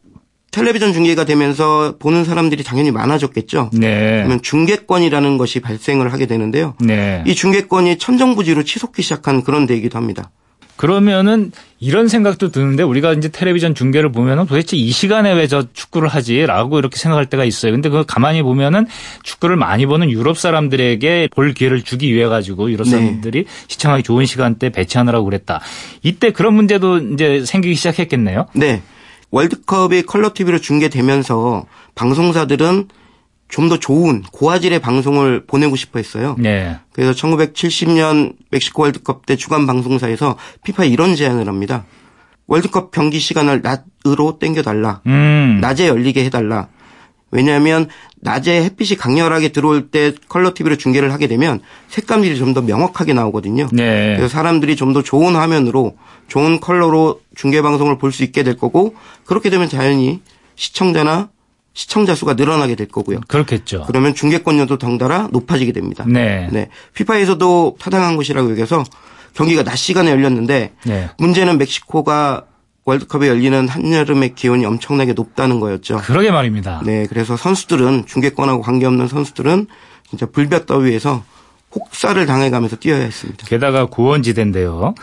텔레비전 중계가 되면서 보는 사람들이 당연히 많아졌겠죠. 네. 그러면 중계권이라는 것이 발생을 하게 되는데요. 네. 이 중계권이 천정부지로 치솟기 시작한 그런 데이기도 합니다. 그러면은 이런 생각도 드는데 우리가 이제 텔레비전 중계를 보면은 도대체 이 시간에 왜 저 축구를 하지라고 이렇게 생각할 때가 있어요. 근데 그거 가만히 보면은 축구를 많이 보는 유럽 사람들에게 볼 기회를 주기 위해 가지고 유럽 네. 사람들이 시청하기 좋은 시간대 배치하느라고 그랬다. 이때 그런 문제도 이제 생기기 시작했겠네요. 네. 월드컵이 컬러 TV로 중계되면서 방송사들은 좀 더 좋은 고화질의 방송을 보내고 싶어 했어요. 네. 그래서 1970년 멕시코 월드컵 때 주간 방송사에서 피파에 이런 제안을 합니다. 월드컵 경기 시간을 낮으로 땡겨달라. 음. 낮에 열리게 해달라. 왜냐하면 낮에 햇빛이 강렬하게 들어올 때 컬러 TV로 중계를 하게 되면 색감들이 좀 더 명확하게 나오거든요. 네. 그래서 사람들이 좀 더 좋은 화면으로 좋은 컬러로 중계 방송을 볼 수 있게 될 거고 그렇게 되면 자연히 시청자나 시청자 수가 늘어나게 될 거고요. 그렇겠죠. 그러면 중계권료도 덩달아 높아지게 됩니다. 네. 네. 피파에서도 타당한 것이라고 여겨서 경기가 낮 시간에 열렸는데 네. 문제는 멕시코가 월드컵에 열리는 한여름의 기온이 엄청나게 높다는 거였죠. 그러게 말입니다. 네, 그래서 선수들은 중계권하고 관계없는 선수들은 진짜 불볕 더위에서 혹사를 당해가면서 뛰어야 했습니다. 게다가 고원지대인데요.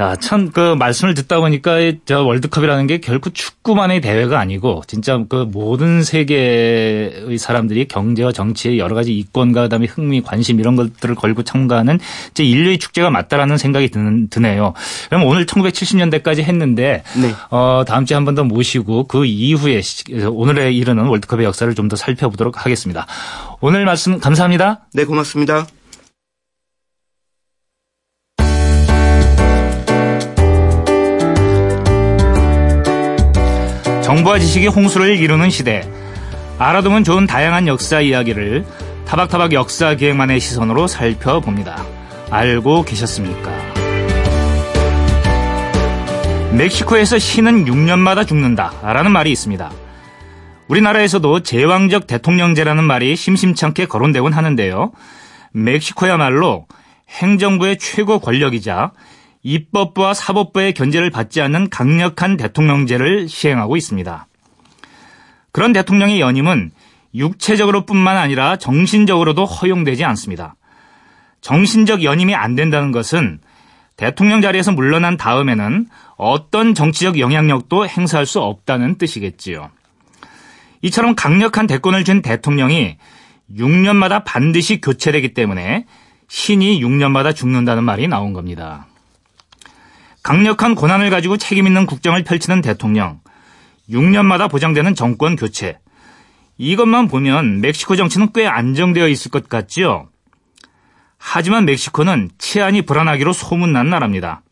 야, 참, 그, 말씀을 듣다 보니까, 이 저, 월드컵이라는 게 결코 축구만의 대회가 아니고, 진짜 그 모든 세계의 사람들이 경제와 정치의 여러 가지 이권과 그 다음에 흥미, 관심 이런 것들을 걸고 참가하는 이제 인류의 축제가 맞다라는 생각이 드는, 드네요. 그럼 오늘 1970년대까지 했는데, 네. 어, 다음 주에 한 번 더 모시고 그 이후에 시- 오늘에 이르는 월드컵의 역사를 좀 더 살펴보도록 하겠습니다. 오늘 말씀 감사합니다. 네, 고맙습니다. 정보와 지식이 홍수를 이루는 시대. 알아두면 좋은 다양한 역사 이야기를 타박타박 역사 기획만의 시선으로 살펴봅니다. 알고 계셨습니까? 멕시코에서 신은 6년마다 죽는다. 라는 말이 있습니다. 우리나라에서도 제왕적 대통령제라는 말이 심심찮게 거론되곤 하는데요. 멕시코야말로 행정부의 최고 권력이자 입법부와 사법부의 견제를 받지 않는 강력한 대통령제를 시행하고 있습니다. 그런 대통령의 연임은 육체적으로 뿐만 아니라 정신적으로도 허용되지 않습니다. 정신적 연임이 안 된다는 것은 대통령 자리에서 물러난 다음에는 어떤 정치적 영향력도 행사할 수 없다는 뜻이겠지요. 이처럼 강력한 대권을 준 대통령이 6년마다 반드시 교체되기 때문에 신이 6년마다 죽는다는 말이 나온 겁니다. 강력한 권한을 가지고 책임있는 국정을 펼치는 대통령, 6년마다 보장되는 정권 교체. 이것만 보면 멕시코 정치는 꽤 안정되어 있을 것 같지요? 하지만 멕시코는 치안이 불안하기로 소문난 나라입니다.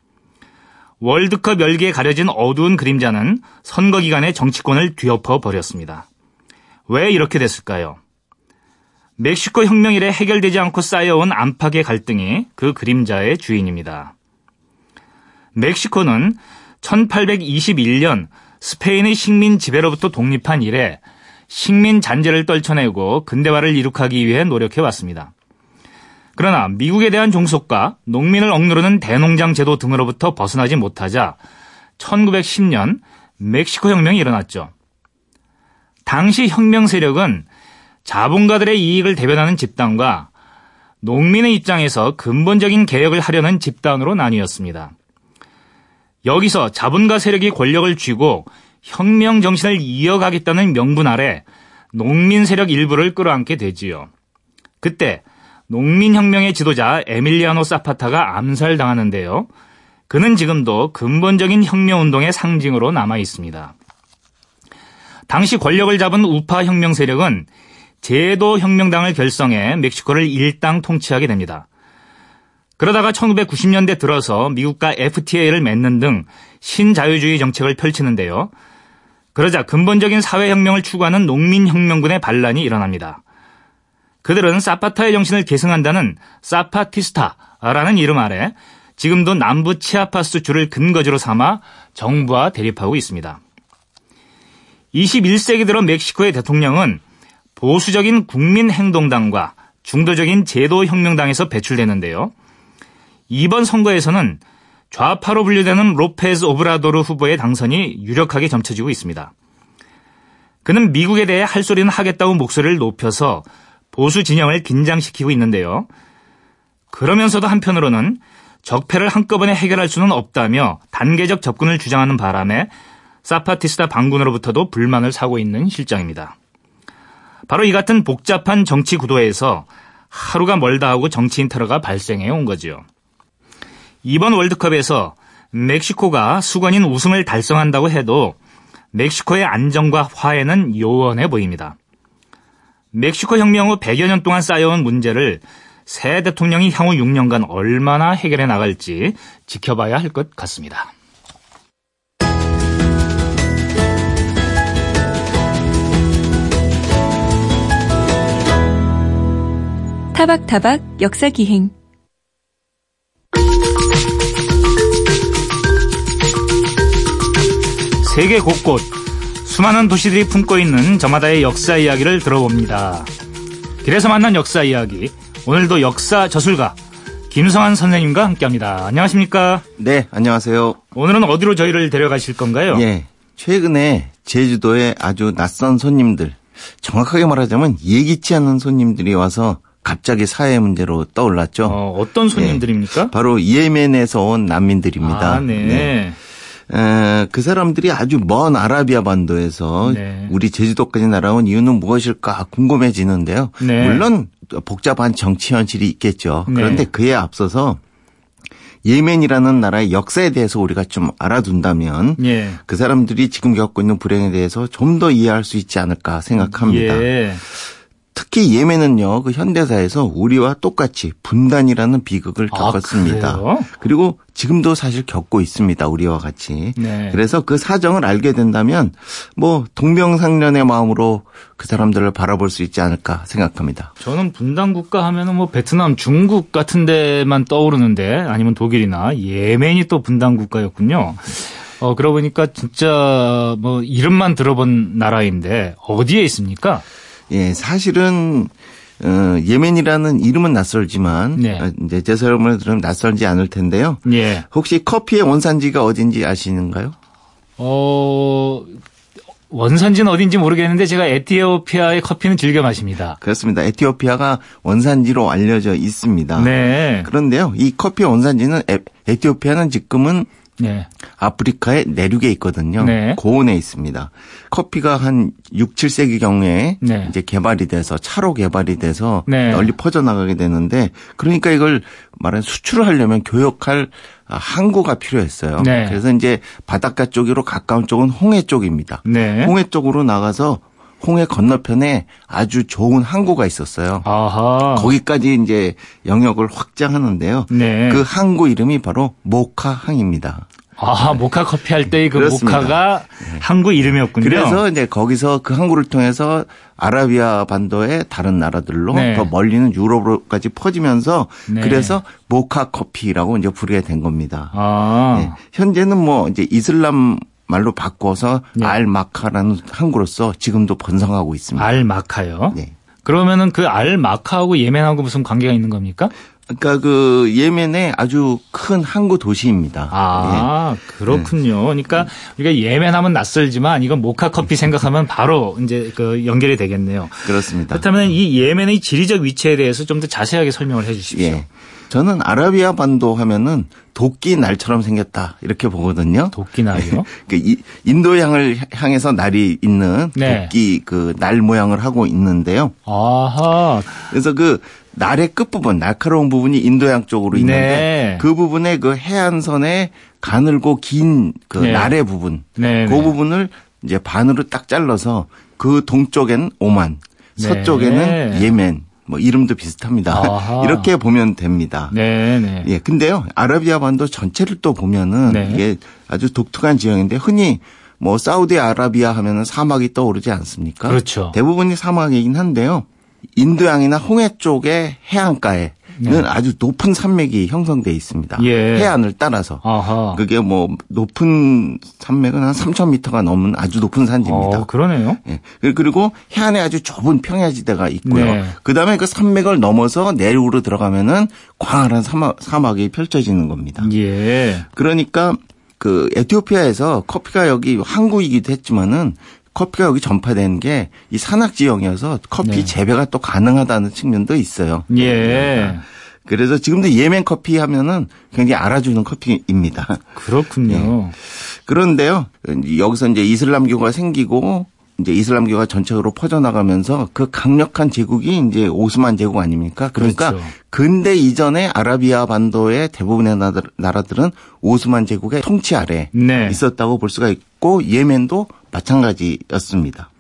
월드컵 열기에 가려진 어두운 그림자는 선거 기간에 정치권을 뒤엎어 버렸습니다. 왜 이렇게 됐을까요? 멕시코 혁명 이래 해결되지 않고 쌓여온 안팎의 갈등이 그 그림자의 주인입니다. 멕시코는 1821년 스페인의 식민 지배로부터 독립한 이래 식민 잔재를 떨쳐내고 근대화를 이룩하기 위해 노력해 왔습니다. 그러나 미국에 대한 종속과 농민을 억누르는 대농장 제도 등으로부터 벗어나지 못하자 1910년 멕시코 혁명이 일어났죠. 당시 혁명 세력은 자본가들의 이익을 대변하는 집단과 농민의 입장에서 근본적인 개혁을 하려는 집단으로 나뉘었습니다. 여기서 자본가 세력이 권력을 쥐고 혁명 정신을 이어가겠다는 명분 아래 농민 세력 일부를 끌어안게 되지요. 그때 농민혁명의 지도자 에밀리아노 사파타가 암살당하는데요. 그는 지금도 근본적인 혁명운동의 상징으로 남아 있습니다. 당시 권력을 잡은 우파 혁명 세력은 제도 혁명당을 결성해 멕시코를 일당 통치하게 됩니다. 그러다가 1990년대 들어서 미국과 FTA를 맺는 등 신자유주의 정책을 펼치는데요. 그러자 근본적인 사회혁명을 추구하는 농민혁명군의 반란이 일어납니다. 그들은 사파타의 정신을 계승한다는 사파티스타라는 이름 아래 지금도 남부 치아파스 주를 근거지로 삼아 정부와 대립하고 있습니다. 21세기 들어 멕시코의 대통령은 보수적인 국민행동당과 중도적인 제도혁명당에서 배출되는데요. 이번 선거에서는 좌파로 분류되는 로페즈 오브라도르 후보의 당선이 유력하게 점쳐지고 있습니다. 그는 미국에 대해 할 소리는 하겠다고 목소리를 높여서 보수 진영을 긴장시키고 있는데요. 그러면서도 한편으로는 적폐를 한꺼번에 해결할 수는 없다며 단계적 접근을 주장하는 바람에 사파티스타 반군으로부터도 불만을 사고 있는 실정입니다. 바로 이 같은 복잡한 정치 구도에서 하루가 멀다 하고 정치인 테러가 발생해 온 거지요. 이번 월드컵에서 멕시코가 수건인 우승을 달성한다고 해도 멕시코의 안정과 화해는 요원해 보입니다. 멕시코 혁명 후 100여 년 동안 쌓여온 문제를 새 대통령이 향후 6년간 얼마나 해결해 나갈지 지켜봐야 할 것 같습니다. 타박타박 역사기행 세계 곳곳 수많은 도시들이 품고 있는 저마다의 역사 이야기를 들어봅니다. 길에서 만난 역사 이야기 오늘도 역사 저술가 김성환 선생님과 함께합니다. 안녕하십니까? 네, 안녕하세요. 오늘은 어디로 저희를 데려가실 건가요? 예, 최근에 제주도에 아주 낯선 손님들, 정확하게 말하자면 예기치 않는 손님들이 와서 갑자기 사회 문제로 떠올랐죠. 어, 떤 손님들입니까? 예, 바로 예멘에서 온 난민들입니다. 아, 네. 네. 에, 그 사람들이 아주 먼 아라비아 반도에서 네. 우리 제주도까지 날아온 이유는 무엇일까 궁금해지는데요. 네. 물론 복잡한 정치 현실이 있겠죠. 네. 그런데 그에 앞서서 예멘이라는 나라의 역사에 대해서 우리가 좀 알아둔다면 예. 그 사람들이 지금 겪고 있는 불행에 대해서 좀 더 이해할 수 있지 않을까 생각합니다. 예. 특히 예멘은요, 그 현대사에서 우리와 똑같이 분단이라는 비극을 아, 겪었습니다. 아, 그리고 지금도 사실 겪고 있습니다. 우리와 같이. 네. 그래서 그 사정을 알게 된다면 뭐 동병상련의 마음으로 그 사람들을 바라볼 수 있지 않을까 생각합니다. 저는 분단 국가 하면은 뭐 베트남, 중국 같은 데만 떠오르는데 아니면 독일이나 예멘이 또 분단 국가였군요. 어, 그러고 보니까 진짜 뭐 이름만 들어본 나라인데 어디에 있습니까? 예, 사실은 어, 예멘이라는 이름은 낯설지만 네. 어, 이제 제 설명을 들으면 낯설지 않을 텐데요. 예. 혹시 커피의 원산지가 어딘지 아시는가요? 어 원산지는 어딘지 모르겠는데 제가 에티오피아의 커피는 즐겨 마십니다. 그렇습니다. 에티오피아가 원산지로 알려져 있습니다. 네. 그런데요, 이 커피의 원산지는 에, 에티오피아는 지금은 네. 아프리카의 내륙에 있거든요. 네. 고원에 있습니다. 커피가 한 6, 7세기 경우에 네. 이제 개발이 돼서 차로 개발이 돼서 네. 널리 퍼져나가게 되는데 그러니까 이걸 말하는 수출을 하려면 교역할 항구가 필요했어요. 네. 그래서 이제 바닷가 쪽으로 가까운 쪽은 홍해 쪽입니다. 네. 홍해 쪽으로 나가서 홍해 건너편에 아주 좋은 항구가 있었어요. 아하. 거기까지 이제 영역을 확장하는데요. 네. 그 항구 이름이 바로 모카항입니다. 아, 모카 커피 할 때 그 모카가 네. 항구 이름이었군요. 그래서 이제 거기서 그 항구를 통해서 아라비아 반도의 다른 나라들로 네. 더 멀리는 유럽으로까지 퍼지면서 네. 그래서 모카 커피라고 이제 부르게 된 겁니다. 아. 네. 현재는 뭐 이제 이슬람 말로 바꿔서 네. 알마카라는 항구로서 지금도 번성하고 있습니다. 알마카요? 네. 그러면은 그 알마카하고 예멘하고 무슨 관계가 있는 겁니까? 그러니까 그 예멘의 아주 큰 항구 도시입니다. 아 예. 그렇군요. 그러니까 우리가 예멘하면 낯설지만 이건 모카 커피 생각하면 바로 이제 그 연결이 되겠네요. 그렇습니다. 그렇다면 이 예멘의 지리적 위치에 대해서 좀 더 자세하게 설명을 해주십시오. 예. 저는 아라비아 반도 하면은 도끼 날처럼 생겼다 이렇게 보거든요. 도끼 날이요? 그 인도양을 향해서 날이 있는 네. 도끼 그 날 모양을 하고 있는데요. 아하. 그래서 그 날의 끝 부분, 날카로운 부분이 인도양 쪽으로 있는데 네. 그 부분에 그 해안선에 가늘고 긴그 네. 날의 부분, 네. 그 네. 부분을 이제 반으로 딱 잘라서 그 동쪽엔 오만, 네. 서쪽에는 예멘, 뭐 이름도 비슷합니다. 아하. 이렇게 보면 됩니다. 네, 네. 예, 근데요 아라비아 반도 전체를 또 보면은 네. 이게 아주 독특한 지형인데 흔히 뭐 사우디아라비아 하면은 사막이 떠오르지 않습니까? 그렇죠. 대부분이 사막이긴 한데요. 인도양이나 홍해 쪽의 해안가에 는 네. 아주 높은 산맥이 형성돼 있습니다. 예. 해안을 따라서. 아하. 그게 뭐 높은 산맥은 한 3,000m가 넘은 아주 높은 산지입니다. 어, 그러네요. 예. 그리고 해안에 아주 좁은 평야지대가 있고요. 네. 그다음에 그 산맥을 넘어서 내륙으로 들어가면은 광활한 사막, 사막이 펼쳐지는 겁니다. 예. 그러니까 그 에티오피아에서 커피가 여기 항구이기도 했지만은 커피가 여기 전파된 게 이 산악 지형이어서 커피 네. 재배가 또 가능하다는 측면도 있어요. 예. 그래서 지금도 예멘 커피 하면은 굉장히 알아주는 커피입니다. 그렇군요. 네. 그런데요, 여기서 이제 이슬람교가 생기고 이제 이슬람교가 전체적으로 퍼져나가면서 그 강력한 제국이 이제 오스만 제국 아닙니까? 그러니까 그렇죠. 근대 이전에 아라비아 반도의 대부분의 나라들은 오스만 제국의 통치 아래 네. 있었다고 볼 수가 있고 예멘도 마찬가지였습니다.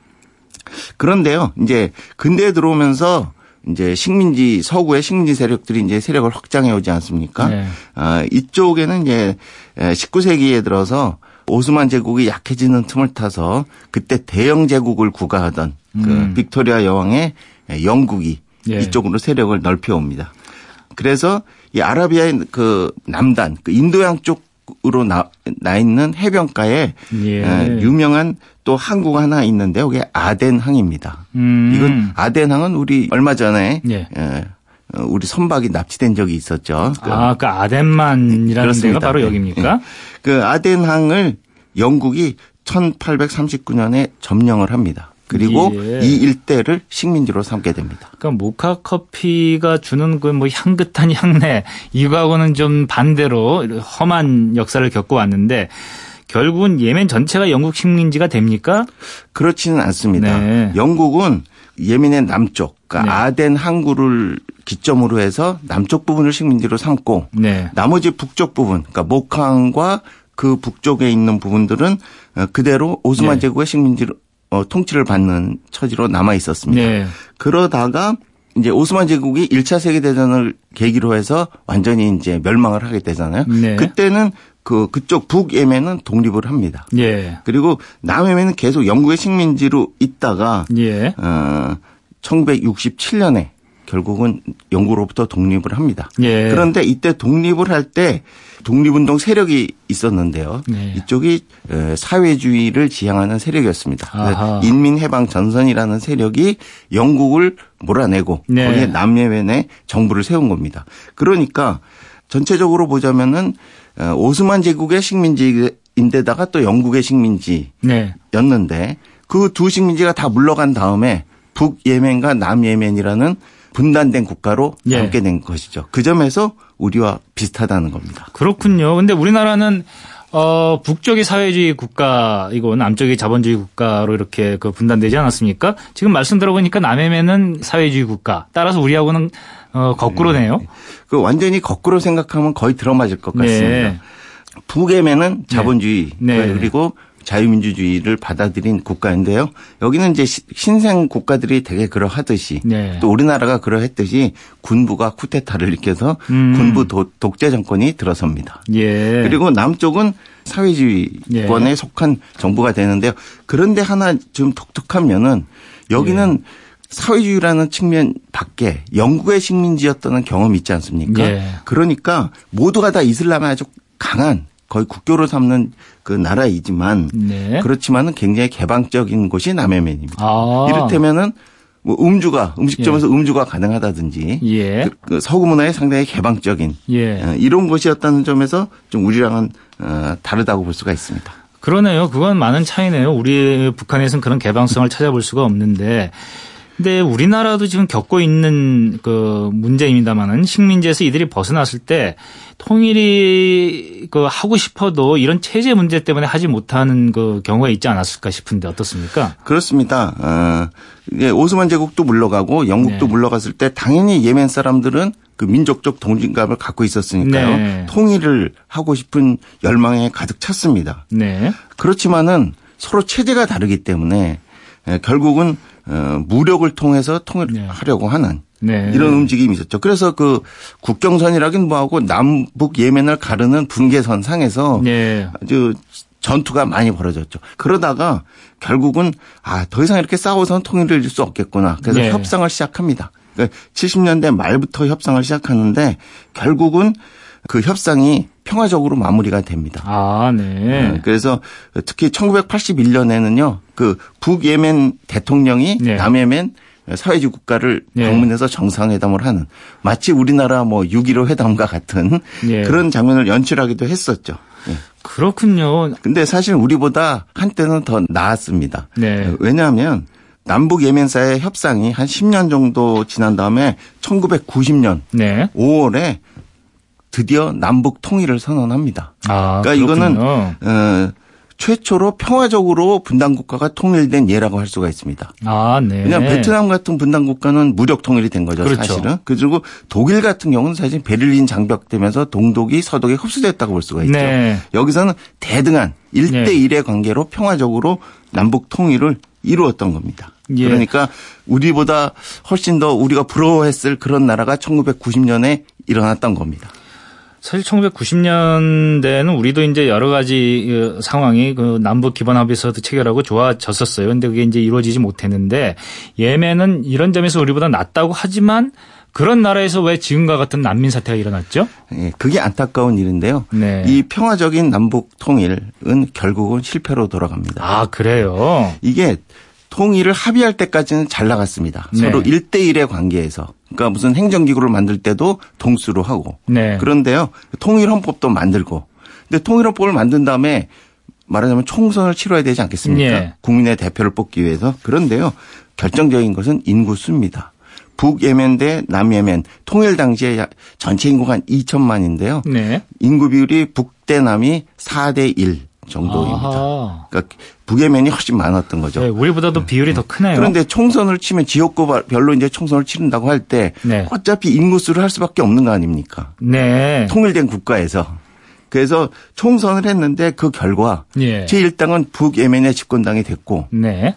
그런데요, 이제 근대에 들어오면서 이제 식민지 서구의 식민지 세력들이 이제 세력을 확장해 오지 않습니까? 네. 아, 이쪽에는 이제 19세기에 들어서 오스만 제국이 약해지는 틈을 타서 그때 대영 제국을 구가하던 그 음. 빅토리아 여왕의 영국이 예. 이쪽으로 세력을 넓혀 옵니다. 그래서 이 아라비아의 그 남단, 그 인도양 쪽 으로 나, 나 있는 해변가에 예. 유명한 또 항구가 하나 있는데 여기 아덴항입니다. 음. 이건 아덴항은 우리 얼마 전에 예. 우리 선박이 납치된 적이 있었죠. 그 아, 그 아덴만이라는 네, 데가 바로 여기입니까? 네. 그 아덴항을 영국이 1839년에 점령을 합니다. 그리고 예. 이 일대를 식민지로 삼게 됩니다. 그러니까 모카 커피가 주는 그 뭐 향긋한 향내 이거하고는 좀 반대로 험한 역사를 겪고 왔는데 결국은 예멘 전체가 영국 식민지가 됩니까? 그렇지는 않습니다. 네. 영국은 예멘의 남쪽, 그러니까 네. 아덴 항구를 기점으로 해서 남쪽 부분을 식민지로 삼고 네. 나머지 북쪽 부분, 그러니까 목항과 그 북쪽에 있는 부분들은 어, 그대로 오스만 네. 제국의 식민지로 어, 통치를 받는 처지로 남아 있었습니다. 네. 그러다가 이제 오스만 제국이 1차 세계 대전을 계기로 해서 완전히 이제 멸망을 하게 되잖아요. 네. 그때는 그 그쪽 북예멘은 독립을 합니다. 예. 그리고 남예멘은 계속 영국의 식민지로 있다가 예. 어 1967년에 결국은 영국으로부터 독립을 합니다. 예. 그런데 이때 독립을 할 때 독립운동 세력이 있었는데요. 예. 이쪽이 사회주의를 지향하는 세력이었습니다. 인민해방 전선이라는 세력이 영국을 몰아내고 네. 거기에 남예멘에 정부를 세운 겁니다. 그러니까 전체적으로 보자면은 어, 오스만 제국의 식민지인데다가 또 영국의 식민지였는데 네. 그두 식민지가 다 물러간 다음에 북예멘과 남예멘이라는 분단된 국가로 예. 남게 된 것이죠. 그 점에서 우리와 비슷하다는 겁니다. 그렇군요. 근데 우리나라는 어, 북쪽이 사회주의 국가이고 남쪽이 자본주의 국가로 이렇게 그 분단되지 않았습니까? 지금 말씀 들어보니까 남해면은 사회주의 국가. 따라서 우리하고는 어, 거꾸로네요. 네. 그 완전히 거꾸로 생각하면 거의 들어맞을 것 같습니다. 네. 북해면은 자본주의 네. 그리고 자유민주주의를 받아들인 국가인데요. 여기는 이제 신생 국가들이 되게 그러하듯이 네. 또 우리나라가 그러했듯이 군부가 쿠데타를 일으켜서 음. 군부 도, 독재 정권이 들어섭니다. 예. 그리고 남쪽은 사회주의권에 예. 속한 정부가 되는데요. 그런데 하나 좀 독특한 면은 여기는 예. 사회주의라는 측면 밖에 영국의 식민지였다는 경험이 있지 않습니까? 예. 그러니까 모두가 다 이슬람에 아주 강한 거의 국교를 삼는 그 나라이지만 네. 그렇지만은 굉장히 개방적인 곳이 남해면입니다. 아. 이를테면은 뭐 음주가 음식점에서 예. 음주가 가능하다든지 예. 그, 그 서구 문화에 상당히 개방적인 예. 어, 이런 곳이었다는 점에서 좀 우리랑은 어, 다르다고 볼 수가 있습니다. 그러네요. 그건 많은 차이네요. 우리 북한에서는 그런 개방성을 찾아볼 수가 없는데 근데 우리나라도 지금 겪고 있는 그 문제입니다만은 식민지에서 이들이 벗어났을 때 통일이 그 하고 싶어도 이런 체제 문제 때문에 하지 못하는 그 경우가 있지 않았을까 싶은데 어떻습니까? 그렇습니다. 어, 예, 오스만 제국도 물러가고 영국도 네. 물러갔을 때 당연히 예멘 사람들은 그 민족적 동진감을 갖고 있었으니까요. 네. 통일을 하고 싶은 열망에 가득 찼습니다. 네. 그렇지만은 서로 체제가 다르기 때문에 예, 결국은 어, 무력을 통해서 통일하려고 네. 하는 네. 이런 움직임이 있었죠. 그래서 그 국경선이라긴 뭐하고 남북 예멘을 가르는 분계선 상에서 네. 아주 전투가 많이 벌어졌죠. 그러다가 결국은 아 더 이상 이렇게 싸워서는 통일을 이룰 수 없겠구나. 그래서 네. 협상을 시작합니다. 그러니까 70년대 말부터 협상을 시작하는데 결국은 그 협상이 평화적으로 마무리가 됩니다. 아, 네. 어, 그래서 특히 1981년에는요, 그 북예멘 대통령이 네. 남예멘 사회주의 국가를 네. 방문해서 정상회담을 하는 마치 우리나라 뭐 6.15 회담과 같은 네. 그런 장면을 연출하기도 했었죠. 네. 그렇군요. 근데 사실 우리보다 한때는 더 나았습니다. 네. 왜냐하면 남북 예멘사의 협상이 한 10년 정도 지난 다음에 1990년 네. 5월에 드디어 남북 통일을 선언합니다. 아, 그러니까 그렇군요. 이거는 어, 최초로 평화적으로 분단 국가가 통일된 예라고 할 수가 있습니다. 아, 네. 왜냐하면 베트남 같은 분단 국가는 무력 통일이 된 거죠, 그렇죠. 사실은. 그리고 독일 같은 경우는 사실 베를린 장벽되면서 동독이 서독에 흡수됐다고 볼 수가 있죠. 네. 여기서는 대등한 1대 1의 관계로 평화적으로 남북 통일을 이루었던 겁니다. 예. 그러니까 우리보다 훨씬 더 우리가 부러워했을 그런 나라가 1990년에 일어났던 겁니다. 사실 1990년대에는 우리도 이제 여러 가지 그 상황이 그 남북 기본 합의서도 체결하고 좋아졌었어요. 근데 그게 이제 이루어지지 못했는데 예멘은 이런 점에서 우리보다 낫다고 하지만 그런 나라에서 왜 지금과 같은 난민 사태가 일어났죠? 예, 그게 안타까운 일인데요. 네. 이 평화적인 남북 통일은 결국은 실패로 돌아갑니다. 아, 그래요? 이게 통일을 합의할 때까지는 잘 나갔습니다. 네. 서로 1대1의 관계에서. 그러니까 무슨 행정기구를 만들 때도 동수로 하고. 네. 그런데요. 통일헌법도 만들고. 근데 통일헌법을 만든 다음에 말하자면 총선을 치러야 되지 않겠습니까? 네. 국민의 대표를 뽑기 위해서. 그런데요. 결정적인 것은 인구 수입니다. 북예멘 대 남예멘 통일 당시에 전체 인구가 한 2천만인데요. 네. 인구 비율이 북 대 남이 4대 1. 정도입니다. 아하. 그러니까 북예면이 훨씬 많았던 거죠. 네, 우리보다도 네. 비율이 더 크네요. 그런데 총선을 치면 지역구별로 이제 총선을 치른다고 할때 네. 어차피 인구수를 할 수밖에 없는 거 아닙니까? 네. 통일된 국가에서. 그래서 총선을 했는데 그 결과 예. 제1당은 북예멘의 집권당이 됐고 네.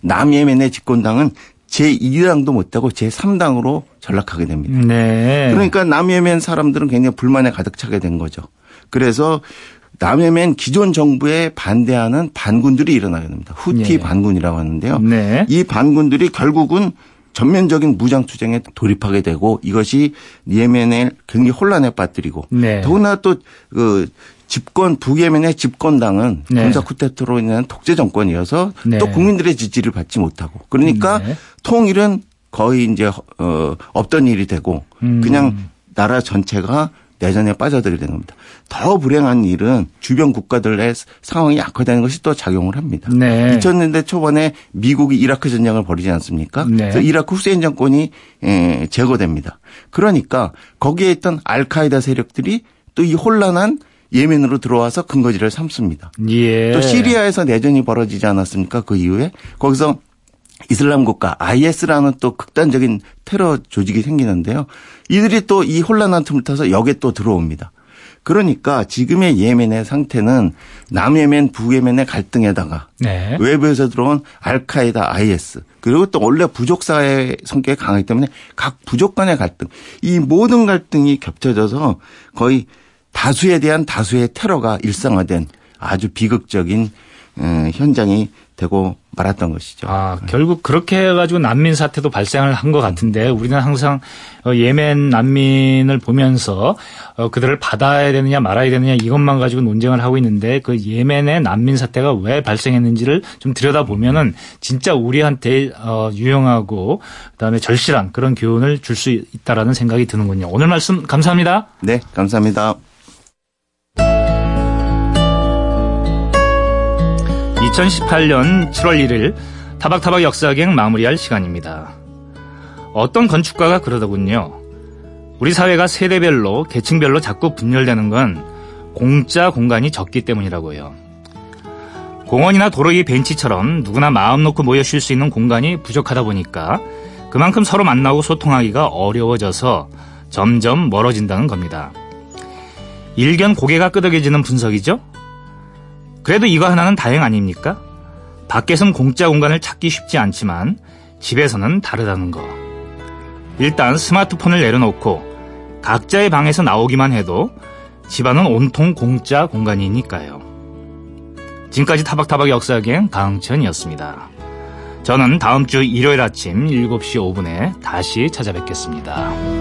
남예멘의 집권당은 제2당도 못하고 제3당으로 전락하게 됩니다. 네. 그러니까 남예멘 사람들은 굉장히 불만에 가득 차게 된 거죠. 그래서 남해면 기존 정부에 반대하는 반군들이 일어나게 됩니다. 후티 네. 반군이라고 하는데요. 네. 이 반군들이 결국은 전면적인 무장 투쟁에 돌입하게 되고 이것이 예멘을 굉장히 혼란에 빠뜨리고 네. 더구나 또그 집권 북예멘의 집권당은 네. 군사 쿠데타로 인한 독재 정권이어서 네. 또 국민들의 지지를 받지 못하고 그러니까 네. 통일은 거의 이제 어 없던 일이 되고 음. 그냥 나라 전체가 내전에 빠져들게 되는 겁니다. 더 불행한 일은 주변 국가들의 상황이 악화되는 것이 또 작용을 합니다. 네. 2000년대 초반에 미국이 이라크 전쟁을 벌이지 않습니까? 네. 그래서 이라크 후세인 정권이 제거됩니다. 그러니까 거기에 있던 알카이다 세력들이 또 이 혼란한 예멘으로 들어와서 근거지를 삼습니다. 예. 또 시리아에서 내전이 벌어지지 않았습니까? 그 이후에 거기서 이슬람 국가 IS라는 또 극단적인 테러 조직이 생기는데요. 이들이 또 이 혼란한 틈을 타서 역에 또 들어옵니다. 그러니까 지금의 예멘의 상태는 남예멘, 북예멘의 갈등에다가 네. 외부에서 들어온 알카에다 IS 그리고 또 원래 부족 사회 성격이 강하기 때문에 각 부족 간의 갈등 이 모든 갈등이 겹쳐져서 거의 다수에 대한 다수의 테러가 일상화된 아주 비극적인 어, 현장이 되고 말았던 것이죠. 아, 결국 그렇게 해가지고 난민 사태도 발생을 한 것 같은데 우리는 항상 어, 예멘 난민을 보면서 어, 그들을 받아야 되느냐 말아야 되느냐 이것만 가지고 논쟁을 하고 있는데 그 예멘의 난민 사태가 왜 발생했는지를 좀 들여다보면은 진짜 우리한테 유용하고 그다음에 절실한 그런 교훈을 줄 수 있다라는 생각이 드는군요. 오늘 말씀 감사합니다. 네, 감사합니다. 2018년 7월 1일 타박타박 역사기행 마무리할 시간입니다. 어떤 건축가가 그러더군요. 우리 사회가 세대별로 계층별로 자꾸 분열되는 건 공짜 공간이 적기 때문이라고요. 공원이나 도로 위 벤치처럼 누구나 마음 놓고 모여 쉴 수 있는 공간이 부족하다 보니까 그만큼 서로 만나고 소통하기가 어려워져서 점점 멀어진다는 겁니다. 일견 고개가 끄덕여지는 분석이죠? 그래도 이거 하나는 다행 아닙니까? 밖에선 공짜 공간을 찾기 쉽지 않지만 집에서는 다르다는 거. 일단 스마트폰을 내려놓고 각자의 방에서 나오기만 해도 집안은 온통 공짜 공간이니까요. 지금까지 타박타박 역사기행 강천이었습니다. 저는 다음 주 일요일 아침 7시 5분에 다시 찾아뵙겠습니다.